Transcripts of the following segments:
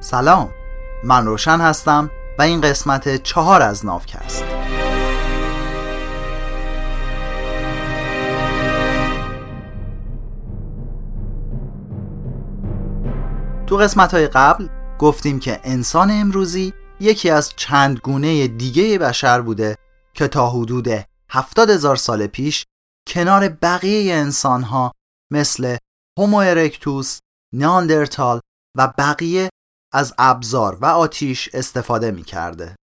سلام. من روشن هستم و این قسمت چهار از ناوکست تو قسمت های قبل گفتیم که انسان امروزی یکی از چند گونه دیگه بشر بوده که تا حدود هفتاد هزار سال پیش کنار بقیه انسان ها مثل هومو ارکتوس، نیاندرتال و بقیه از ابزار و آتیش استفاده می کرده.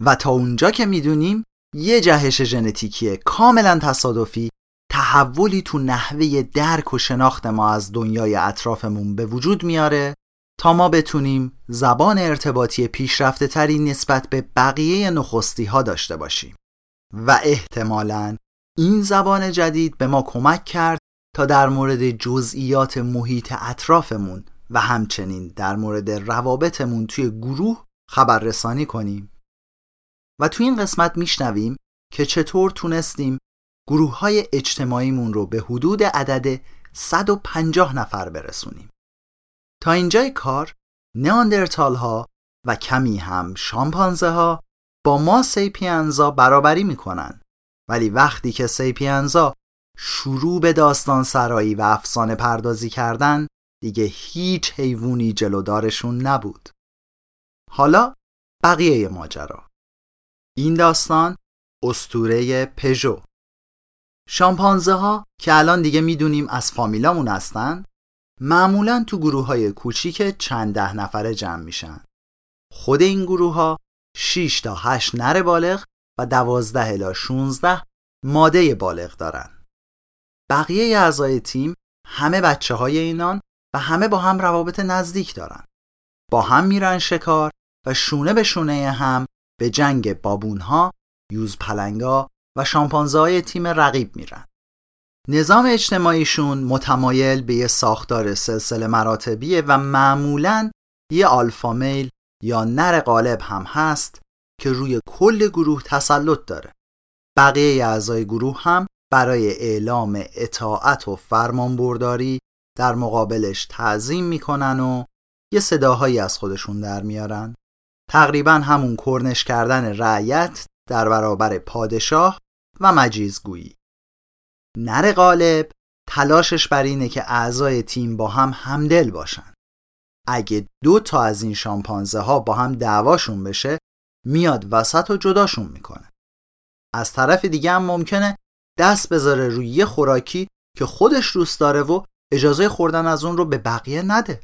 و تا اونجا که می‌دونیم یه جهش ژنتیکی کاملا تصادفی تحولی تو نحوه درک و شناخت ما از دنیای اطرافمون به وجود میاره تا ما بتونیم زبان ارتباطی پیشرفته تری نسبت به بقیه نخستی ها داشته باشیم و احتمالا این زبان جدید به ما کمک کرد تا در مورد جزئیات محیط اطرافمون و همچنین در مورد روابطمون توی گروه خبررسانی کنیم. و توی این قسمت میشنویم که چطور تونستیم گروه های اجتماعیمون رو به حدود عدد 150 نفر برسونیم. تا اینجای کار نیاندرتال ها و کمی هم شامپانزه ها با ما سیپینزا برابری می‌کنن. ولی وقتی که سیپینزا شروع به داستان سرایی و افسانه پردازی کردن دیگه هیچ حیوانی جلودارشون نبود. حالا بقیه ماجرا. این داستان استوره پژو. شامپانزه ها که الان دیگه می‌دونیم از فامیلامون هستن معمولا تو گروه های کوچیک چند ده نفره جمع میشن. خود این گروه ها 6 تا 8 نر بالغ و 12 الی 16 ماده بالغ دارن. بقیه اعضای تیم همه بچه های اینان و همه با هم روابط نزدیک دارن. با هم میرن شکار و شونه به شونه هم به جنگ بابونها، یوز پلنگا و شامپانزه تیم رقیب میرن. نظام اجتماعیشون متمایل به یه ساختار سلسله مراتبیه و معمولا یه آلفا میل یا نر غالب هم هست که روی کل گروه تسلط داره. بقیه اعضای گروه هم برای اعلام اطاعت و فرمانبرداری در مقابلش تعظیم می‌کنن و یه صداهایی از خودشون در میارن. تقریبا همون کرنش کردن رعیت در برابر پادشاه و مجیزگویی. نر غالب تلاشش بر اینه که اعضای تیم با هم همدل باشن. اگه دو تا از این شامپانزه ها با هم دعواشون بشه میاد وسط و جداشون می‌کنه. از طرف دیگه هم ممکنه دست بذاره روی یه خوراکی که خودش دوست داره و اجازه خوردن از اون رو به بقیه نده.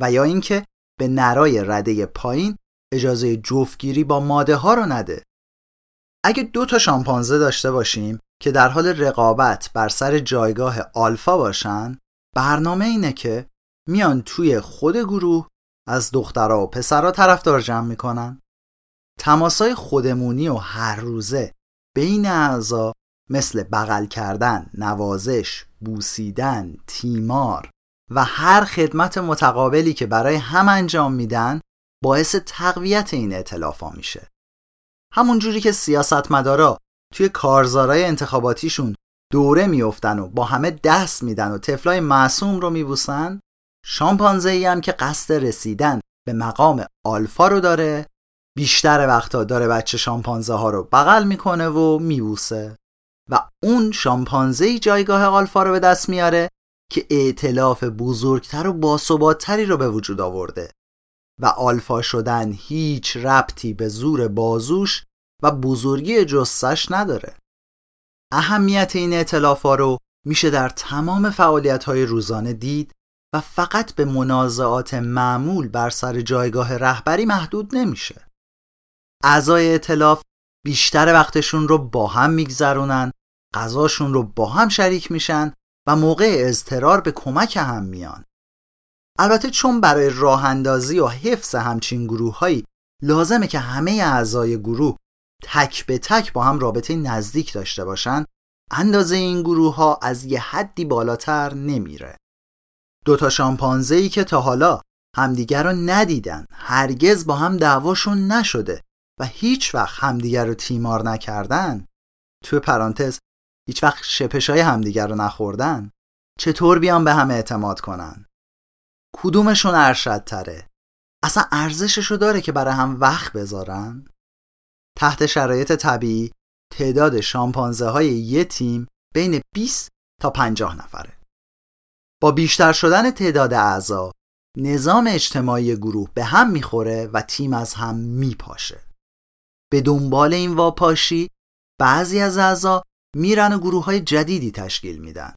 و یا اینکه به نرای رده پایین اجازه جفتگیری با ماده ها رو نده. اگه دو تا شامپانزه داشته باشیم که در حال رقابت بر سر جایگاه آلفا باشن برنامه اینه که میان توی خود گروه از دخترها و پسرها طرفدار جمع می‌کنن. تماسای خودمونی و هر روزه بین اعضا مثل بغل کردن، نوازش، بوسیدن، تیمار و هر خدمت متقابلی که برای هم انجام میدن باعث تقویت این اعتلافا میشه. همون جوری که سیاستمدارا توی کارزارای انتخاباتیشون دوره میافتن و با همه دست میدن و طفلای معصوم رو میبوسن شامپانزه ای هم که قصد رسیدن به مقام آلفا رو داره بیشتر وقتا داره بچه شامپانزه ها رو بغل می‌کنه و میبوسه و اون شامپانزه جایگاه آلفا رو به دست میاره که ائتلاف بزرگتر و باثباتتری رو به وجود آورده. و آلفا شدن هیچ ربطی به زور بازوش و بزرگی جسش نداره. اهمیت این ها رو میشه در تمام فعالیت های روزانه دید و فقط به منازعات معمول بر سر جایگاه رهبری محدود نمیشه. اعضای اطلاف بیشتر وقتشون رو با هم میگذرونن غذاشون رو با هم شریک میشن و موقع اضطرار به کمک هم میان. البته چون برای راه اندازی و حفظ همچین گروه هایی لازمه که همه اعضای گروه تک به تک با هم رابطه نزدیک داشته باشن اندازه این گروه ها از یه حدی بالاتر نمیره. دوتا شامپانزه ای که تا حالا همدیگر رو ندیدن هرگز با هم دعواشون نشده. و هیچ وقت همدیگر رو تیمار نکردن توی پرانتز هیچ وقت شپش های همدیگر رو نخوردن چطور بیان به همه اعتماد کنن کدومشون ارشد تره اصلا ارزششو داره که برای هم وقت بذارن؟ تحت شرایط طبیعی تعداد شامپانزه های یه تیم بین 20 تا 50 نفره. با بیشتر شدن تعداد اعضا نظام اجتماعی گروه به هم می‌خوره و تیم از هم میپاشه. به دنبال این واپاشی بعضی از اعضا میرن و گروه های جدیدی تشکیل میدن.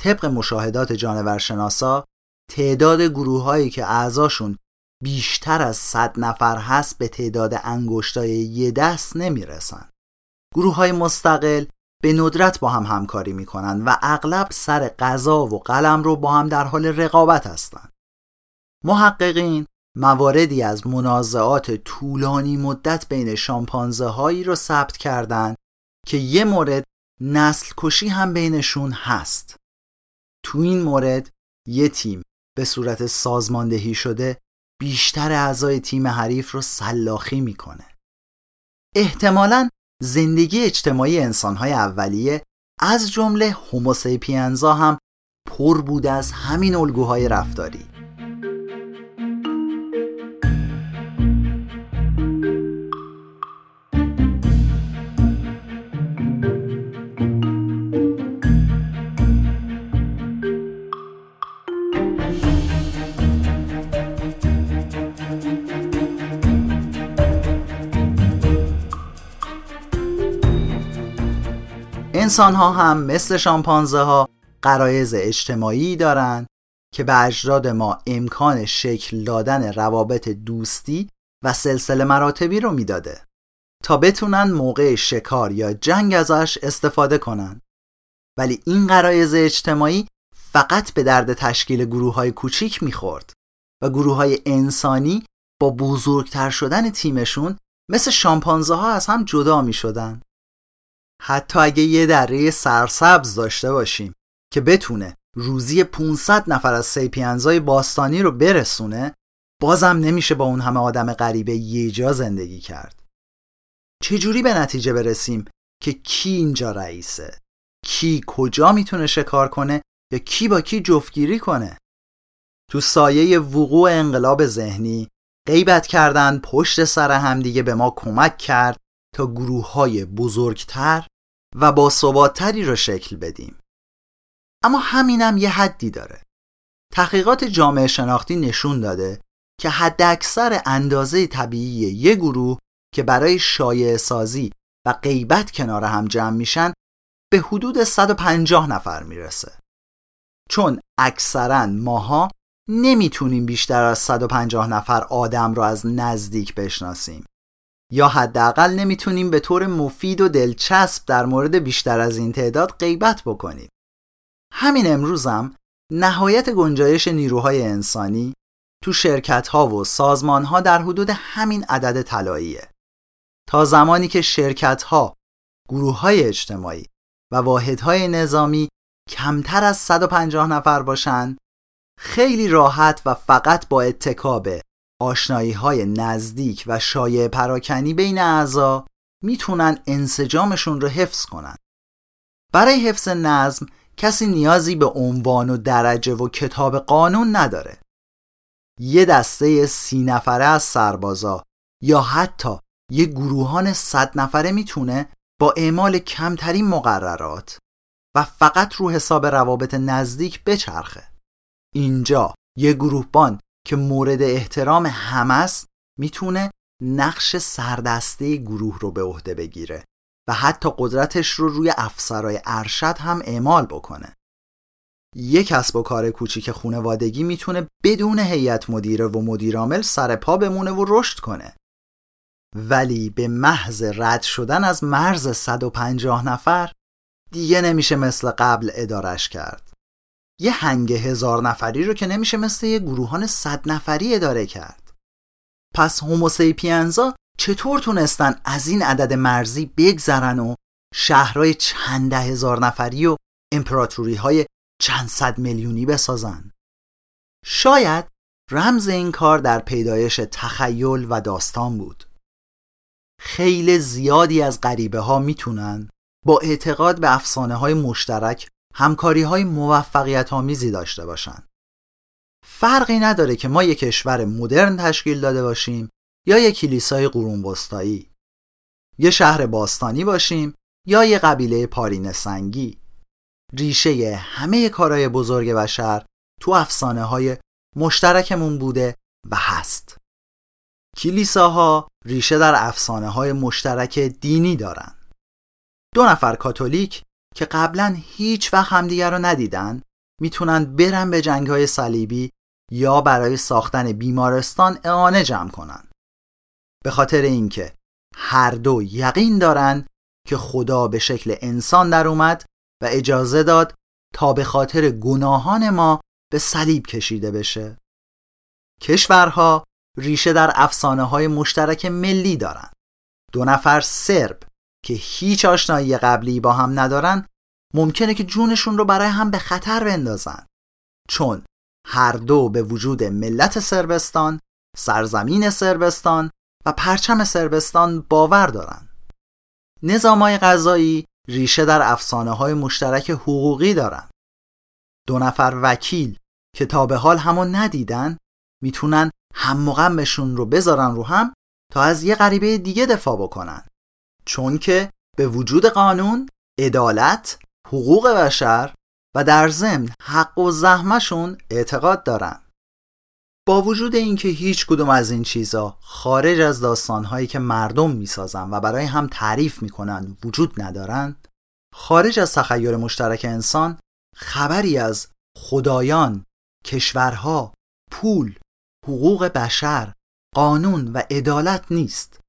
طبق مشاهدات جانورشناسا تعداد گروه هایی که اعضاشون بیشتر از 100 نفر هست به تعداد انگشتای یه دست نمی‌رسن. گروه های مستقل به ندرت با هم همکاری می‌کنن و اغلب سر غذا و قلم رو با هم در حال رقابت هستند. محققین مواردی از منازعات طولانی مدت بین شامپانزه هایی رو ثبت کردند که یه مورد نسل کشی هم بینشون هست. تو این مورد یه تیم به صورت سازماندهی شده بیشتر اعضای تیم حریف رو سلاخی می‌کنه. احتمالا زندگی اجتماعی انسانهای اولیه از جمله هوموسیپینزا هم پر بود از همین الگوهای رفتاری. انسان ها هم مثل شامپانزه ها قرایز اجتماعی دارند که به اجراد ما امکان شکل دادن روابط دوستی و سلسله مراتبی رو می‌داده تا بتونن موقع شکار یا جنگ ازش استفاده کنن ولی این قرایز اجتماعی فقط به درد تشکیل گروه های کوچیک می‌خورد و گروه های انسانی با بزرگتر شدن تیمشون مثل شامپانزه ها از هم جدا می شدن. حتی اگه یه دره سرسبز داشته باشیم که بتونه روزی 500 نفر از سیپینزای باستانی رو برسونه بازم نمیشه با اون همه آدم غریبه یه جا زندگی کرد. چجوری به نتیجه برسیم که کی اینجا رئیسه؟ کی کجا می‌تونه شکار کنه؟ یا کی با کی جفتگیری کنه؟ تو سایه وقوع انقلاب ذهنی غیبت کردن پشت سر همدیگه به ما کمک کرد تا گروه های بزرگتر و با ثباتتری را شکل بدیم. اما همینم یه حدی داره. تحقیقات جامعه شناختی نشون داده که حد اکثر اندازه طبیعی یه گروه که برای شایع سازی و غیبت کنار هم جمع میشن به حدود 150 نفر می‌رسه. چون اکثرا ماها نمی‌تونیم بیشتر از 150 نفر آدم را از نزدیک بشناسیم. یا حداقل نمی‌تونیم به طور مفید و دلچسب در مورد بیشتر از این تعداد غیبت بکنیم. همین امروزم نهایت گنجایش نیروهای انسانی تو شرکت ها و سازمان ها در حدود همین عدد طلاییه. تا زمانی که شرکت ها، گروه های اجتماعی و واحدهای نظامی کمتر از 150 نفر باشند خیلی راحت و فقط با اتکاب آشنایی های نزدیک و شایع پراکنی بین اعضا می‌تونن انسجامشون رو حفظ کنن. برای حفظ نظم کسی نیازی به عنوان و درجه و کتاب قانون نداره. یه دسته سی نفره از سربازا یا حتی یه گروهان صد نفره می‌تونه با اعمال کمترین مقررات و فقط رو حساب روابط نزدیک بچرخه. اینجا یه گروهبان که مورد احترام همه است می‌تونه نقش سردسته گروه رو به عهده بگیره و حتی قدرتش رو روی افسرای ارشد هم اعمال بکنه. یک کسب و کار کوچیک خونوادگی می‌تونه بدون هیئت مدیره و مدیرعامل سر پا بمونه و رشد کنه. ولی به محض رد شدن از مرز 150 نفر دیگه نمیشه مثل قبل ادارش کرد. یه هنگ هزار نفری رو که نمیشه مثل یه گروهان صد نفری اداره کرد. پس هوموسیپینزا چطور تونستن از این عدد مرزی بگذرن و شهرهای چند هزار نفری و امپراتوری های چند صد میلیونی بسازن؟ شاید رمز این کار در پیدایش تخیل و داستان بود. خیلی زیادی از غریبه ها می‌تونن با اعتقاد به افسانه های مشترک همکاری های موفقیت آمیزی داشته باشند. فرقی نداره که ما یک کشور مدرن تشکیل داده باشیم یا یک کلیسای قرون وسطایی یه شهر باستانی باشیم یا یه قبیله پارین سنگی. ریشه همه کارهای بزرگ بشر تو افسانه های مشترکمون بوده و هست. کلیساها ریشه در افسانه های مشترک دینی دارن. دو نفر کاتولیک که قبلا هیچ وقت همدیگر رو ندیدن می‌تونن برن به جنگ های صلیبی یا برای ساختن بیمارستان اعانه جمع کنن. به خاطر اینکه هر دو یقین دارن که خدا به شکل انسان در اومد و اجازه داد تا به خاطر گناهان ما به صلیب کشیده بشه. کشورها ریشه در افسانه های مشترک ملی دارن. دو نفر سرب که هیچ آشنایی قبلی با هم ندارن ممکنه که جونشون رو برای هم به خطر بندازن. چون هر دو به وجود ملت سربستان، سرزمین سربستان و پرچم سربستان باور دارن. نظامای غذایی ریشه در افسانه های مشترک حقوقی دارن. دو نفر وکیل که تا به حال همون ندیدن می‌تونن هم مقامشون رو بذارن رو هم تا از یه غریبه دیگه دفاع بکنن. چون که به وجود قانون، عدالت، حقوق بشر و در ضمن حق و زحمشون اعتقاد دارن. با وجود اینکه هیچ کدوم از این چیزا خارج از داستانهایی که مردم می‌سازن و برای هم تعریف می‌کنن وجود ندارند خارج از تخیل مشترک انسان خبری از خدایان، کشورها، پول، حقوق بشر، قانون و عدالت نیست.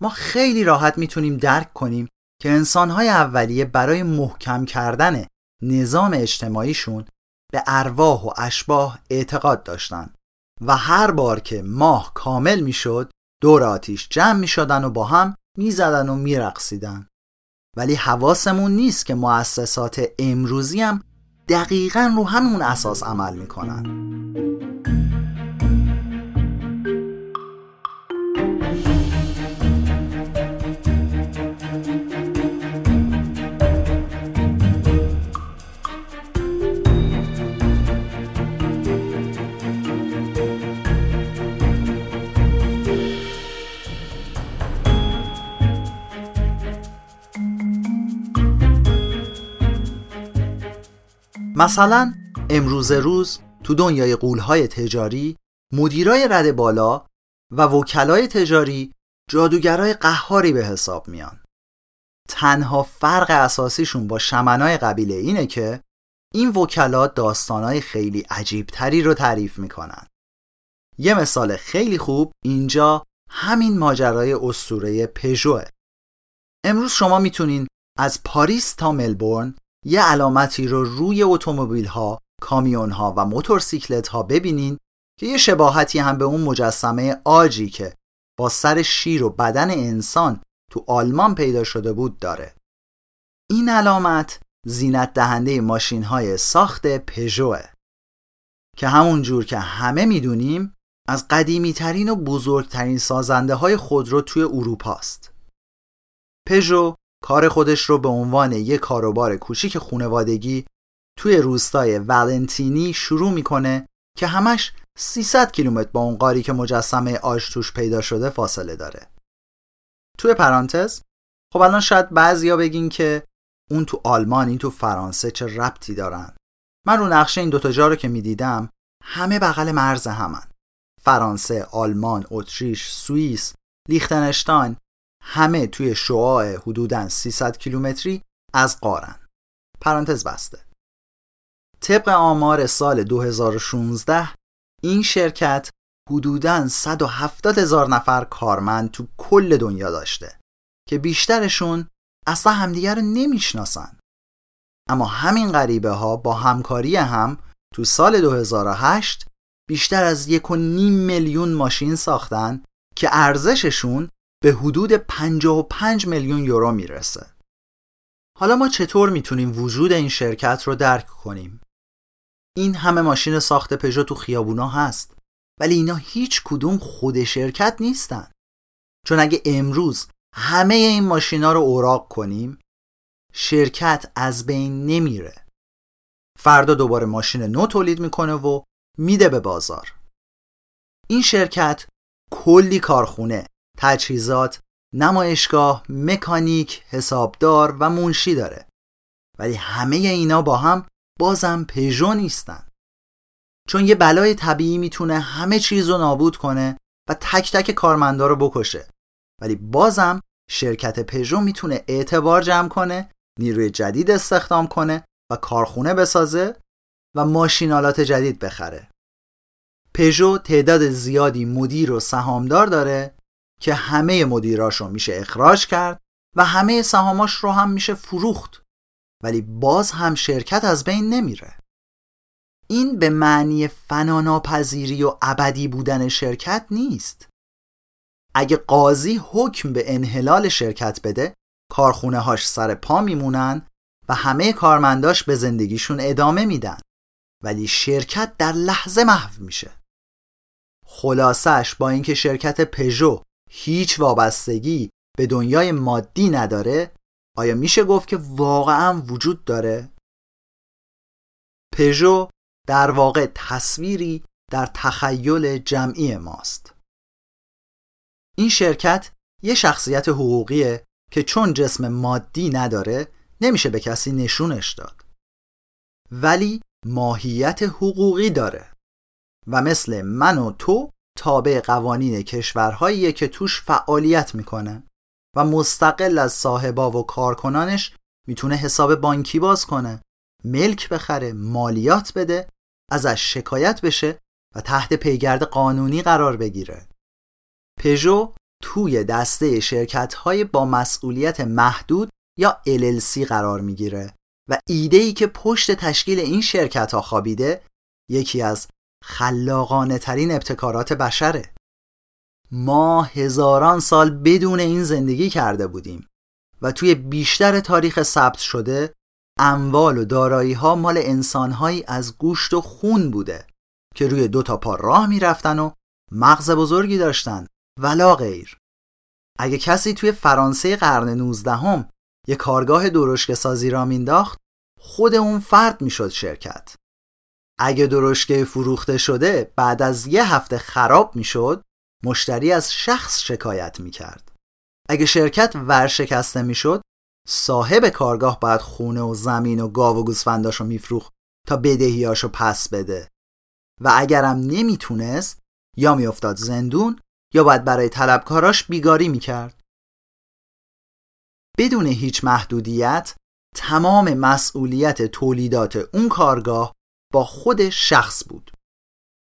ما خیلی راحت می‌تونیم درک کنیم که انسانهای اولیه برای محکم کردن نظام اجتماعیشون به ارواح و اشباه اعتقاد داشتند و هر بار که ماه کامل می‌شد دور آتیش جمع می شدن و با هم می زدن و می رقصیدن. ولی حواسمون نیست که مؤسسات امروزی هم دقیقا رو همون اساس عمل می‌کنن مثلا امروز روز تو دنیای قولهای تجاری مدیرای رد بالا و وکلای تجاری جادوگرای قهاری به حساب میان. تنها فرق اساسیشون با شمنای قبیله اینه که این وکلا داستانای خیلی عجیبتری رو تعریف می‌کنن. یه مثال خیلی خوب اینجا همین ماجرای اسطوره پژوه. امروز شما می‌تونین از پاریس تا ملبورن یه علامتی رو روی اتومبیل ها، کامیون ها و موتورسیکلت ها ببینین که یه شباهتی هم به اون مجسمه آجی که با سر شیر و بدن انسان تو آلمان پیدا شده بود داره. این علامت زینت دهنده ماشین های ساخت پژوه که همون جور که همه می‌دونیم از قدیمی ترین و بزرگترین سازنده های خودرو توی اروپا است. پژو کار خودش رو به عنوان یک کاروبار کوچیک خونوادگی توی روستای ولنتینی شروع می‌کنه که همش 300 کیلومتر با اون قاری که مجسمه آج توش پیدا شده فاصله داره. توی پرانتز خب الان شاید بعضیا بگین که اون تو آلمان این تو فرانسه چه ربطی دارن. من رو نقشه این دوتا جا رو که می‌دیدم همه بغل مرز همن. فرانسه، آلمان، اتریش، سوئیس، لیختنشتاین همه توی شعاع حدوداً 300 کیلومتری از قارن. پرانتز بسته. طبق آمار سال 2016 این شرکت حدوداً 170 هزار نفر کارمند تو کل دنیا داشته که بیشترشون اصلا همدیگر رو نمی‌شناسن. اما همین غریبه ها با همکاری هم تو سال 2008 بیشتر از یک و نیم میلیون ماشین ساختن که ارزششون به حدود 55 میلیون یورو می‌رسه. حالا ما چطور می‌تونیم وجود این شرکت رو درک کنیم؟ این همه ماشین ساخت پژو تو خیابونا هست ولی اینا هیچ کدوم خود شرکت نیستن. چون اگه امروز همه این ماشینا رو اوراق کنیم شرکت از بین نمیره. فردا دوباره ماشین نو تولید می‌کنه و میده به بازار این شرکت کلی کارخونه تجهیزات نمایشگاه مکانیک حسابدار و منشی داره. ولی همه اینا با هم بازم پژو نیستن. چون یه بلای طبیعی می‌تونه همه چیز رو نابود کنه و تک تک کارمندا رو بکشه. ولی بازم شرکت پژو می‌تونه اعتبار جمع کنه نیروی جدید استخدام کنه و کارخونه بسازه و ماشینالات جدید بخره. پژو تعداد زیادی مدیر و سهامدار داره که همه مدیراش رو میشه اخراج کرد و همه سهاماش رو هم میشه فروخت. ولی باز هم شرکت از بین نمیره. این به معنی فناناپذیری و ابدی بودن شرکت نیست. اگه قاضی حکم به انحلال شرکت بده کارخونه هاش سر پا میمونن و همه کارمنداش به زندگیشون ادامه میدن. ولی شرکت در لحظه محو میشه. خلاصش با اینکه شرکت پژو هیچ وابستگی به دنیای مادی نداره آیا میشه گفت که واقعا وجود داره؟ پژو در واقع تصویری در تخیل جمعی ماست این شرکت یه شخصیت حقوقیه که چون جسم مادی نداره نمیشه به کسی نشونش داد ولی ماهیت حقوقی داره و مثل من و تو تابع قوانین کشورهایی که توش فعالیت می‌کنه و مستقل از صاحبا و کارکنانش می‌تونه حساب بانکی باز کنه ملک بخره مالیات بده ازش شکایت بشه و تحت پیگرد قانونی قرار بگیره. پژو توی دسته شرکت های با مسئولیت محدود یا LLC قرار می‌گیره و ایده ای که پشت تشکیل این شرکت ها خوابیده یکی از خلاقانه ترین ابتکارات بشره. ما هزاران سال بدون این زندگی کرده بودیم و توی بیشتر تاریخ ثبت شده اموال و دارایی ها مال انسانهایی از گوشت و خون بوده که روی دو تا پا راه می‌رفتن و مغز بزرگی داشتن ولا غیر. اگه کسی توی فرانسه قرن 19 هم یه کارگاه درشک سازی را مینداخت خود اون فرد می‌شد شرکت. اگه درشکه فروخته شده بعد از یه هفته خراب می‌شد مشتری از شخص شکایت می‌کرد. اگه شرکت ورشکسته می‌شد صاحب کارگاه باید خونه و زمین و گاو و گوسفنداشو میفروخت تا بدهیاشو پس بده. و اگرم نمی‌تونست یا میافتاد زندون یا باید برای طلبکاراش بیگاری می‌کرد. بدون هیچ محدودیت تمام مسئولیت تولیدات اون کارگاه با خود شخص بود.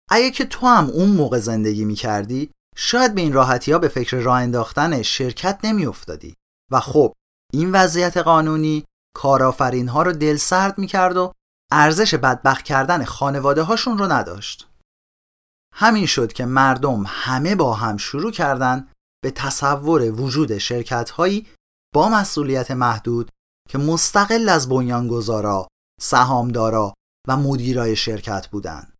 اگه که تو هم اون موقع زندگی می‌کردی شاید به این راحتی ها به فکر راه انداختن شرکت نمیافتادی. و خب این وضعیت قانونی کارآفرین ها رو دل سرد می‌کرد و ارزش بدبخت کردن خانواده هاشون رو نداشت. همین شد که مردم همه با هم شروع کردن به تصور وجود شرکت هایی با مسئولیت محدود که مستقل از بنیانگذارا، سهامدارا و مدیرای شرکت بودند.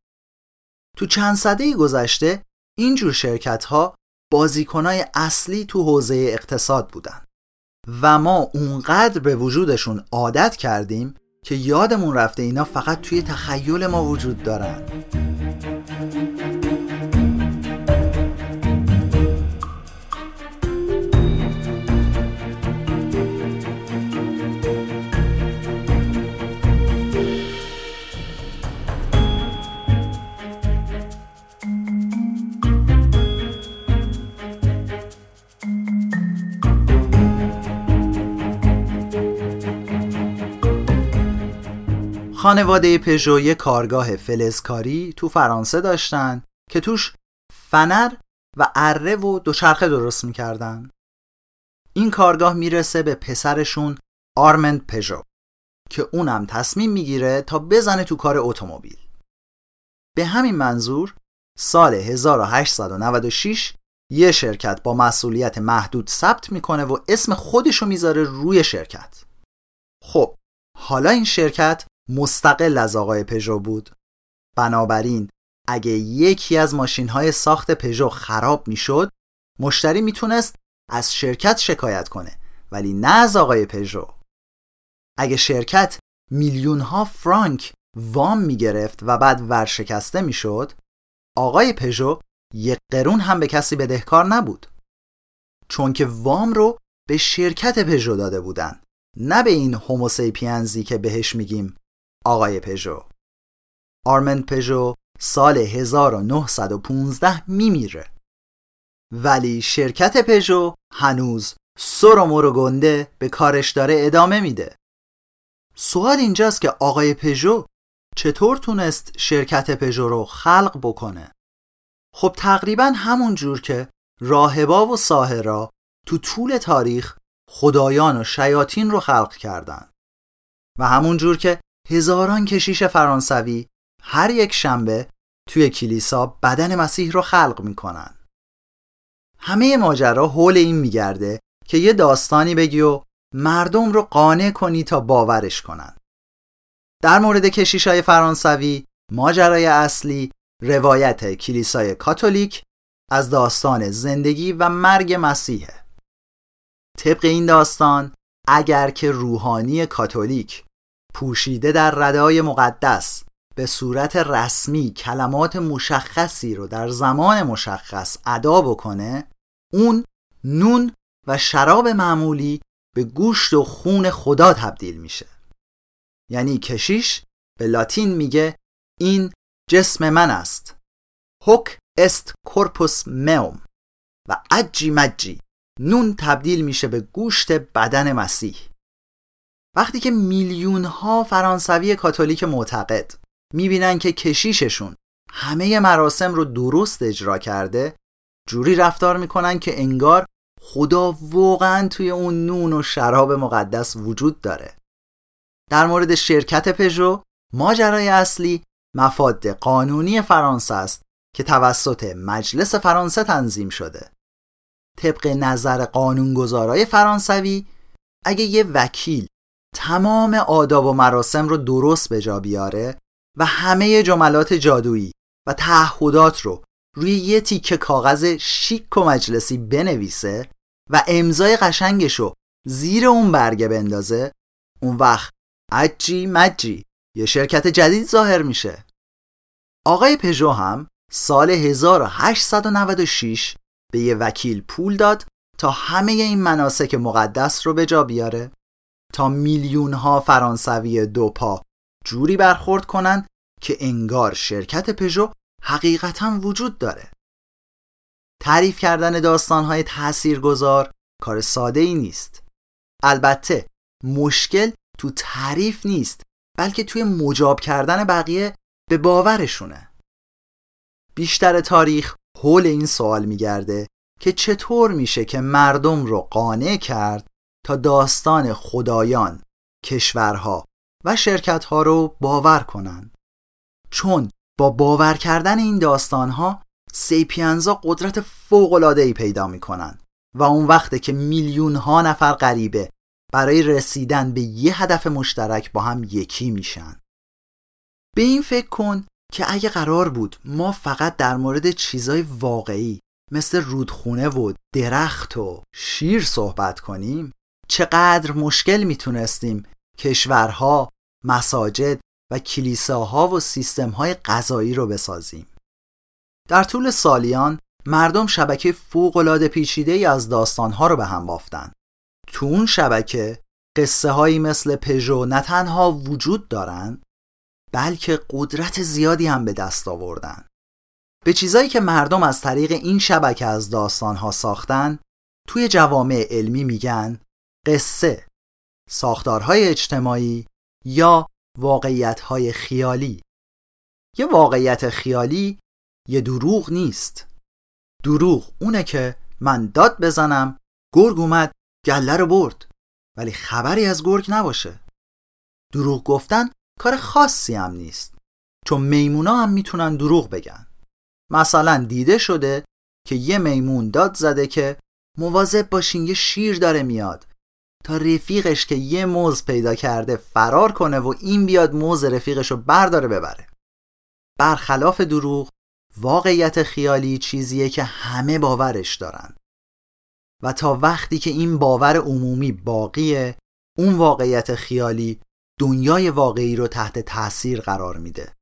تو چند سده گذشته اینجور شرکت ها بازیکنای اصلی تو حوزه اقتصاد بودن و ما اونقدر به وجودشون عادت کردیم که یادمون رفته اینا فقط توی تخیل ما وجود دارن خانواده پژو یه کارگاه فلزکاری تو فرانسه داشتن که توش فنر و اره و دوچرخه درست می‌کردن. این کارگاه می‌رسه به پسرشون آرمند پژو که اونم تصمیم می‌گیره تا بزنه تو کار اتومبیل. به همین منظور سال 1896 یه شرکت با مسئولیت محدود ثبت می‌کنه و اسم خودشو می‌ذاره روی شرکت. خب حالا این شرکت مستقل از آقای پژو بود. بنابراین اگه یکی از ماشین های ساخت پژو خراب می‌شد مشتری می‌تونست از شرکت شکایت کنه ولی نه از آقای پژو. اگه شرکت میلیون ها فرانک وام می‌گرفت و بعد ورشکسته می‌شد آقای پژو یک قرون هم به کسی بدهکار نبود. چون که وام رو به شرکت پژو داده بودن نه به این هوموسیپینزی که بهش میگیم آقای پژو. آرمند پژو سال 1915 میمیره. ولی شرکت پژو هنوز سر و مر و گنده به کارش داره ادامه میده. سوال اینجاست که آقای پژو چطور تونست شرکت پژو رو خلق بکنه؟ خب تقریبا همون جور که راهبا و ساهرا تو طول تاریخ خدایان و شیاطین رو خلق کردن. و همون جور که هزاران کشیش فرانسوی هر یک شنبه توی کلیسا بدن مسیح رو خلق می‌کنن. همه ماجرا حول این میگرده که یه داستانی بگی و مردم رو قانع کنی تا باورش کنن. در مورد کشیش های فرانسوی ماجرای اصلی روایت کلیسای کاتولیک از داستان زندگی و مرگ مسیحه. طبق این داستان اگر که روحانی کاتولیک پوشیده در ردای مقدس به صورت رسمی کلمات مشخصی رو در زمان مشخص ادا بکنه اون نون و شراب معمولی به گوشت و خون خدا تبدیل میشه. یعنی کشیش به لاتین میگه این جسم من است. هوک است کورپوس meum. و اجی مجی نون تبدیل میشه به گوشت بدن مسیح. وقتی که میلیون ها فرانسوی کاتولیک معتقد می‌بینن که کشیششون همه مراسم رو درست اجرا کرده جوری رفتار می‌کنن که انگار خدا واقعا توی اون نون و شراب مقدس وجود داره. در مورد شرکت پژو ماجرای اصلی مفاد قانونی فرانسه است که توسط مجلس فرانسه تنظیم شده. طبق نظر قانونگذارای فرانسوی اگه یه وکیل تمام آداب و مراسم رو درست به جا بیاره و همه جملات جادویی و تعهدات رو روی یه تیکه کاغذ شیک و مجلسی بنویسه و امضای قشنگش رو زیر اون برگه بندازه اون وقت عجی مجی یه شرکت جدید ظاهر میشه. آقای پژو هم سال 1896 به یه وکیل پول داد تا همه این مناسک مقدس رو به جا بیاره. تا میلیون ها فرانسوی دو پا جوری برخورد کنن که انگار شرکت پژو حقیقتا وجود داره. تعریف کردن داستانهای تاثیرگذار کار ساده ای نیست. البته مشکل تو تعریف نیست بلکه توی مجاب کردن بقیه به باورشونه. بیشتر تاریخ حول این سوال میگرده که چطور میشه که مردم رو قانع کرد تا داستان خدایان، کشورها و شرکتها رو باور کنند. چون با باور کردن این داستانها سیپینزا قدرت فوق‌العاده‌ای پیدا می‌کنن و اون وقته که میلیون ها نفر غریبه برای رسیدن به یه هدف مشترک با هم یکی میشن. به این فکر کن که اگه قرار بود ما فقط در مورد چیزای واقعی مثل رودخونه و درخت و شیر صحبت کنیم چقدر مشکل می‌تونستیم کشورها، مساجد و کلیساها و سیستمهای غذایی رو بسازیم. در طول سالیان مردم شبکه فوق‌العاده پیچیده ای از داستانها رو به هم بافتن. تو اون شبکه قصه هایی مثل پژو نه تنها وجود دارن بلکه قدرت زیادی هم به دست آوردن. به چیزایی که مردم از طریق این شبکه از داستانها ساختن توی جوامع علمی میگن قصه ساختارهای اجتماعی یا واقعیتهای خیالی. یه واقعیت خیالی یه دروغ نیست. دروغ اونه که من داد بزنم گرگ اومد گله رو برد ولی خبری از گرگ نباشه. دروغ گفتن کار خاصی هم نیست چون میمونا هم می‌تونن دروغ بگن. مثلا دیده شده که یه میمون داد زده که مواظب باشین یه شیر داره میاد. تا رفیقش که یه موز پیدا کرده فرار کنه و این بیاد موز رفیقش رو برداره ببره. برخلاف دروغ واقعیت خیالی چیزیه که همه باورش دارن. و تا وقتی که این باور عمومی باقیه اون واقعیت خیالی دنیای واقعی رو تحت تاثیر قرار میده.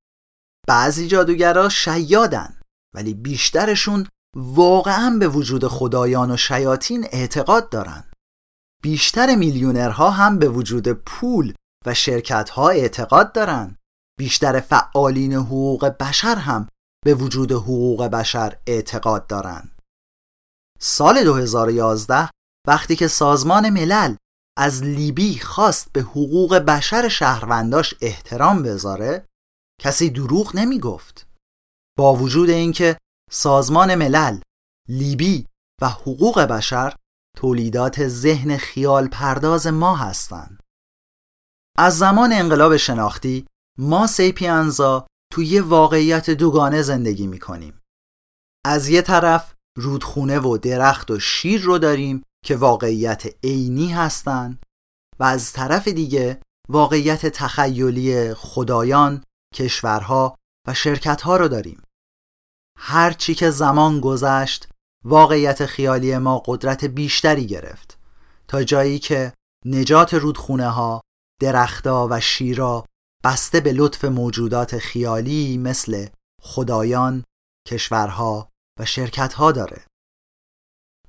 بعضی جادوگرا شیادن ولی بیشترشون واقعا به وجود خدایان و شیاطین اعتقاد دارن. بیشتر میلیونرها هم به وجود پول و شرکتها اعتقاد دارن. بیشتر فعالین حقوق بشر هم به وجود حقوق بشر اعتقاد دارن. سال 2011 وقتی که سازمان ملل از لیبی خواست به حقوق بشر شهرونداش احترام بذاره کسی دروغ نمی گفت با وجود اینکه سازمان ملل لیبی و حقوق بشر تولیدات ذهن خیال پرداز ما هستند. از زمان انقلاب شناختی ما سیپیانزا توی یه واقعیت دوگانه زندگی می‌کنیم. از یه طرف رودخونه و درخت و شیر رو داریم که واقعیت عینی هستند و از طرف دیگه واقعیت تخیلی خدایان، کشورها و شرکتها رو داریم. هرچی که زمان گذشت واقعیت خیالی ما قدرت بیشتری گرفت تا جایی که نجات رودخونه ها، درختا و شیرا بسته به لطف موجودات خیالی مثل خدایان، کشورها و شرکتها داره.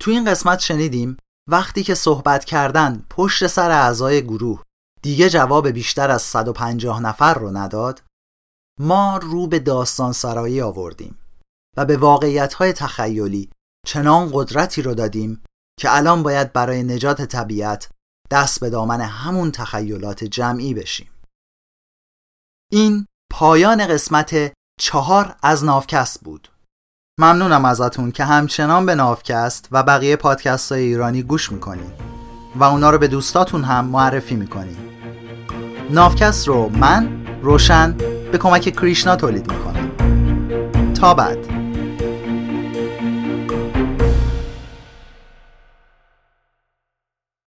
تو این قسمت شنیدیم وقتی که صحبت کردن پشت سر اعضای گروه دیگه جواب بیشتر از 150 نفر رو نداد ما رو به داستان سرایی آوردیم و به واقعیت های تخیلی چنان قدرتی رو دادیم که الان باید برای نجات طبیعت دست به دامن همون تخیلات جمعی بشیم. این پایان قسمت چهار از نافکست بود. ممنونم ازتون که همچنان به نافکست و بقیه پادکست های ایرانی گوش می‌کنید و اونا رو به دوستاتون هم معرفی می‌کنید نافکست رو من روشن به کمک کریشنا تولید می‌کنم. تا بعد.